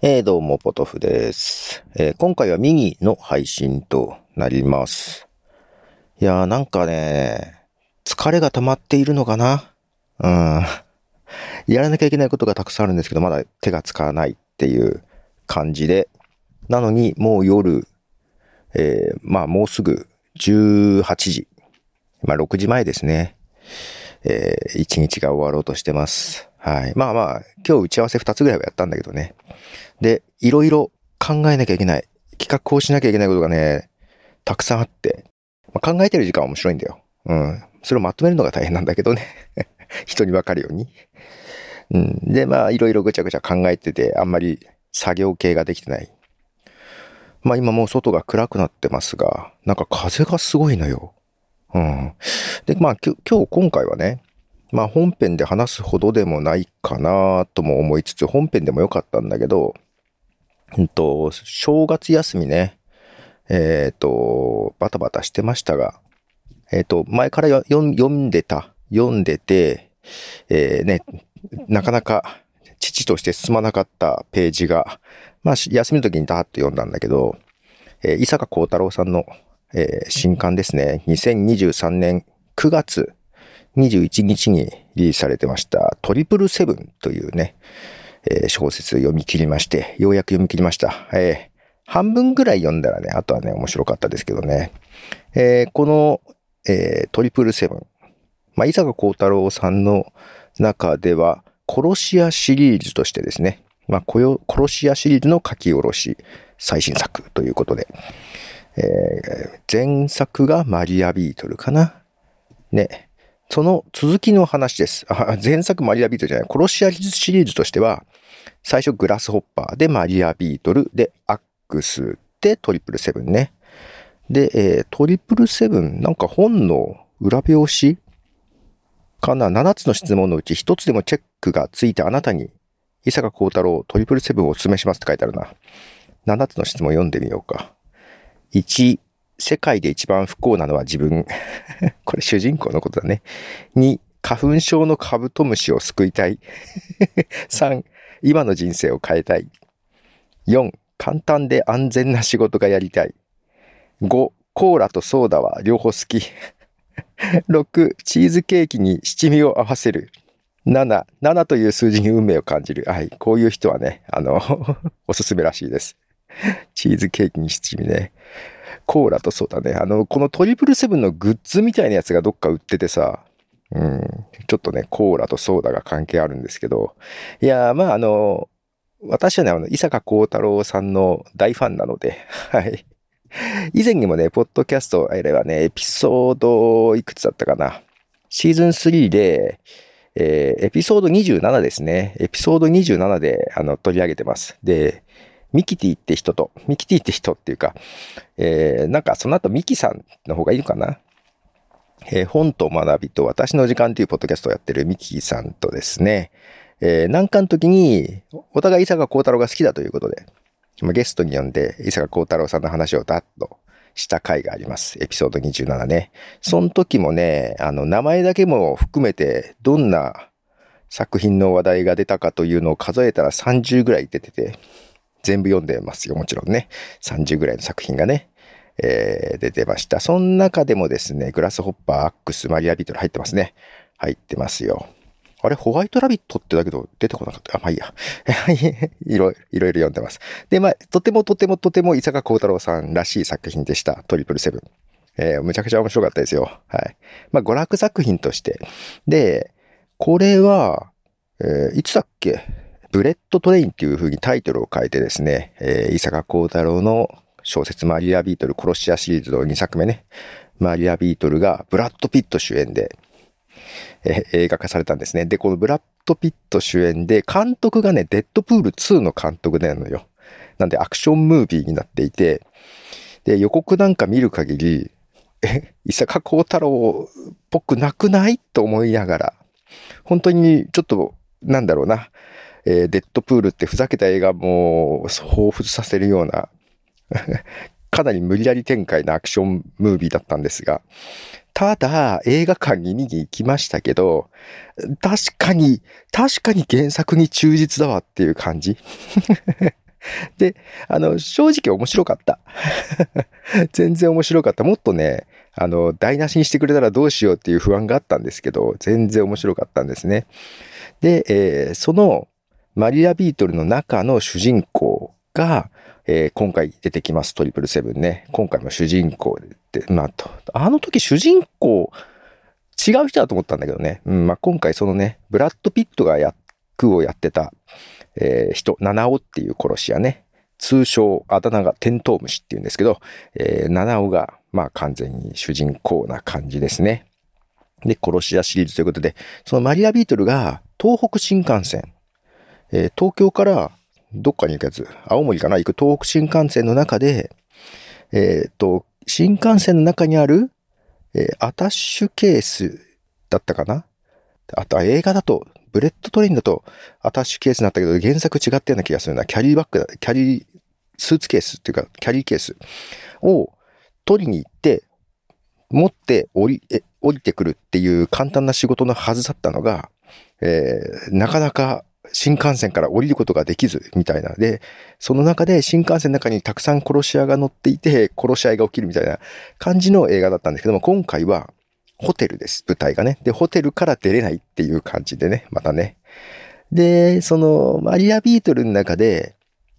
えー、どうも、ポトフです、えー、今回はミニの配信となります。いやーなんかね、疲れが溜まっているのかな？うん。やらなきゃいけないことがたくさんあるんですけど、まだ手がつかないっていう感じで。なのに、もう夜、えー、まあもうすぐ18時。まあ6時前ですね。えー、1日が終わろうとしてます。はい。まあまあ、今日打ち合わせ2つぐらいはやったんだけどね。で、いろいろ考えなきゃいけない。企画をしなきゃいけないことがね、たくさんあって、まあ、考えてる時間は面白いんだよ。うん。それをまとめるのが大変なんだけどね。人にわかるように。うん。で、まあ、いろいろぐちゃぐちゃ考えてて、あんまり作業系ができてない。まあ今もう外が暗くなってますが、なんか風がすごいのよ。うん。で、まあ今日今回はね、まあ本編で話すほどでもないかなとも思いつつ、本編でもよかったんだけど、うんと、正月休みね、えっ、ー、と、バタバタしてましたが、えっ、ー、と、前から読んでた、読んでて、えー、ね、なかなか父として進まなかったページが、まあ、休みの時にダーッと読んだんだけど、えー、伊坂幸太郎さんの、えー、新刊ですね、2023年9月21日にリリースされてましたトリプルセブンというね、えー、小説読み切りまして、ようやく読み切りました。えー、半分ぐらい読んだらね、あとはね、面白かったですけどね。えー、この、え、トリプルセブン。まあ、伊坂幸太郎さんの中では、殺し屋シリーズとしてですね、まあ、殺し屋シリーズの書き下ろし最新作ということで、え、前作がマリアビートルかな。ね。その続きの話です。前作マリアビートルじゃない。殺し屋シリーズとしては、最初グラスホッパーでマリアビートルでアックスでトリプルセブンね。で、えー、トリプルセブン、なんか本の裏表紙かな ?7 つの質問のうち1つでもチェックがついたあなたに、伊坂幸太郎トリプルセブンをお勧めしますって書いてあるな。7つの質問読んでみようか。1、世界で一番不幸なのは自分。これ主人公のことだね。2、花粉症のカブトムシを救いたい。3、今の人生を変えたい。4、簡単で安全な仕事がやりたい。5、コーラとソーダは両方好き。6、チーズケーキに七味を合わせる。7、7という数字に運命を感じる。はい。こういう人はね、あのおすすめらしいです。チーズケーキに七味ね。コーラとそうだね。あの、このトリプルセブンのグッズみたいなやつがどっか売っててさ、うん、ちょっとね、コーラとソーダが関係あるんですけど、いやまああの、私はね、あの、伊坂幸太郎さんの大ファンなので、はい。以前にもね、ポッドキャスト、あれはね、エピソードいくつだったかな。シーズン3で、えー、エピソード27ですね。エピソード27で、あの、取り上げてます。で、ミキティって人と、ミキティって人っていうか、えー、なんかその後ミキさんの方がいいのかな？えー、本と学びと私の時間というポッドキャストをやってるミキさんとですね、えー、なんかの時に、お互い伊坂幸太郎が好きだということで、ゲストに呼んで、伊坂幸太郎さんの話をダッとした回があります。エピソード27ね。その時もね、あの、名前だけも含めて、どんな作品の話題が出たかというのを数えたら30ぐらい出てて、全部読んでますよ、もちろんね。30ぐらいの作品がね、えー、出てました。その中でもですね、グラスホッパー、アックス、マリアビートル入ってますね。入ってますよ。あれ、ホワイトラビットってだけど出てこなかった。あ、まあいいや。い ろいろ、いろいろ読んでます。で、まあ、とてもとてもとても伊坂幸太郎さんらしい作品でした。トリプルセブン。えー、むちゃくちゃ面白かったですよ。はい。まあ、娯楽作品として。で、これは、えー、いつだっけ？ Bullet Train っていう風にタイトルを変えてですね、えー、伊坂幸太郎の小説マリアビートル殺し屋シリーズの2作目ね、マリアビートルがブラッド・ピット主演で、えー、映画化されたんですね。で、このブラッド・ピット主演で、監督がね、デッドプール2の監督なのよ。なんでアクションムービーになっていて、で、予告なんか見る限り、え、伊坂幸太郎っぽくなくない？と思いながら、本当にちょっと、なんだろうな、えー、デッドプールってふざけた映画も彷彿させるような かなり無理やり展開なアクションムービーだったんですが、ただ映画館に見に行きましたけど、確かに、確かに原作に忠実だわっていう感じ。で、あの、正直面白かった。全然面白かった。もっとね、あの、台無しにしてくれたらどうしようっていう不安があったんですけど、全然面白かったんですね。で、えー、そのマリアビートルの中の主人公が、えー、今回出てきます、トリプルセブンね。今回も主人公で、まあ、あの時主人公、違う人だと思ったんだけどね。うん、まあ、今回そのね、ブラッド・ピットが役をやってた、えー、人、七尾っていう殺し屋ね。通称、あだ名がテントウムシって言うんですけど、えー、七尾が、まあ完全に主人公な感じですね。で、殺し屋シリーズということで、そのマリアビートルが東北新幹線、えー、東京からどっかに行くやつ、青森かな行く東北新幹線の中で、えっ、と、新幹線の中にある、えー、アタッシュケースだったかなあと、映画だと、ブレットトレインだとアタッシュケースになったけど、原作違ったような気がするな。キャリーバッグ、キャリー、スーツケースっていうか、キャリーケースを取りに行って、持って降り、え、降りてくるっていう簡単な仕事のはずだったのが、えー、なかなか新幹線から降りることができず、みたいな。で、その中で新幹線の中にたくさん殺し屋が乗っていて、殺し合いが起きるみたいな感じの映画だったんですけども、今回はホテルです、舞台がね。で、ホテルから出れないっていう感じでね、またね。で、その、マリアビートルの中で、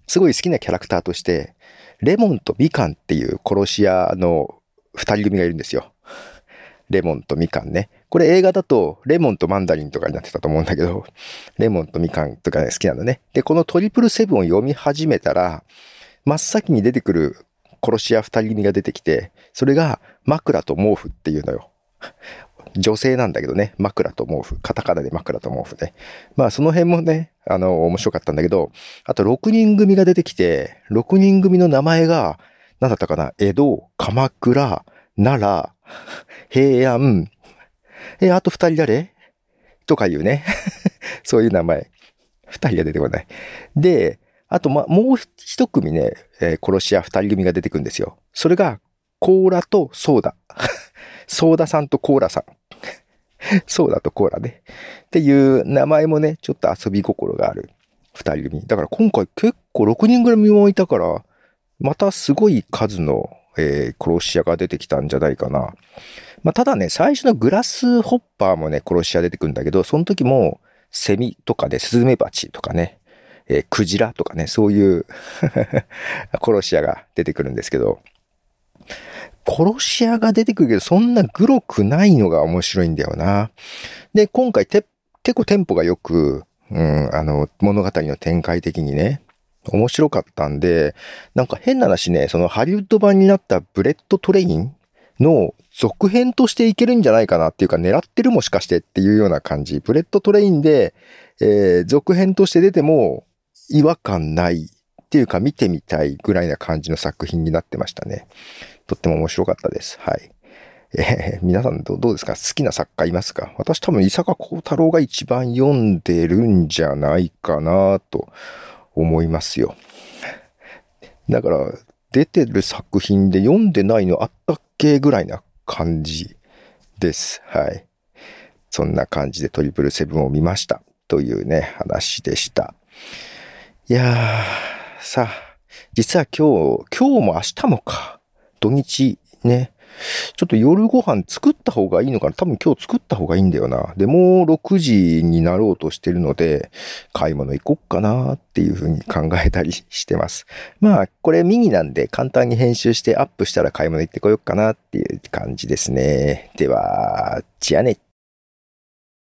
すごい好きなキャラクターとして、レモンとみかんっていう殺し屋の二人組がいるんですよ。レモンとみかんね。これ映画だと、レモンとマンダリンとかになってたと思うんだけど、レモンとみかんとか、ね、好きなんだね。で、このトリプルセブンを読み始めたら、真っ先に出てくる殺し屋二人組が出てきて、それが枕と毛布っていうのよ。女性なんだけどね、枕と毛布、カタカナで枕と毛布ね。まあその辺もね、あの、面白かったんだけど、あと6人組が出てきて、6人組の名前が、何だったかな？江戸、鎌倉、奈良、平安、え、あと二人誰とかいうね。そういう名前。二人が出てこない。で、あと、ま、もう一組ね、えー、殺し屋二人組が出てくるんですよ。それが、コーラとソーダ。ソーダさんとコーラさん。ソーダとコーラね。っていう名前もね、ちょっと遊び心がある二人組。だから今回結構6人ぐらい見もいたから、またすごい数の、えー、殺し屋が出てきたんじゃないかな。まあ、ただね、最初のグラスホッパーもね、殺し屋出てくるんだけど、その時も、セミとかで、スズメバチとかね、えー、クジラとかね、そういう 殺し屋が出てくるんですけど、殺し屋が出てくるけど、そんなグロくないのが面白いんだよな。で、今回て、結構テンポが良く、うん、あの、物語の展開的にね、面白かったんで、なんか変な話ね、そのハリウッド版になったブレットトレインの続編としていけるんじゃないかなっていうか狙ってるもしかしてっていうような感じ。ブレットトレインで、えー、続編として出ても違和感ないっていうか見てみたいぐらいな感じの作品になってましたね。とっても面白かったです。はい。えー、皆さんどうですか？好きな作家いますか？私多分伊坂幸太郎が一番読んでるんじゃないかなと思いますよ。だから、出てる作品で読んでないのあったっけぐらいな感じです。はい。そんな感じでトリプルセブンを見ました。というね、話でした。いやー、さあ、実は今日、今日も明日もか、土日ね、ちょっと夜ご飯作った方がいいのかな多分今日作った方がいいんだよな。で、もう6時になろうとしてるので、買い物行こっかなっていうふうに考えたりしてます。まあ、これミニなんで簡単に編集してアップしたら買い物行ってこようかなっていう感じですね。では、じゃあね。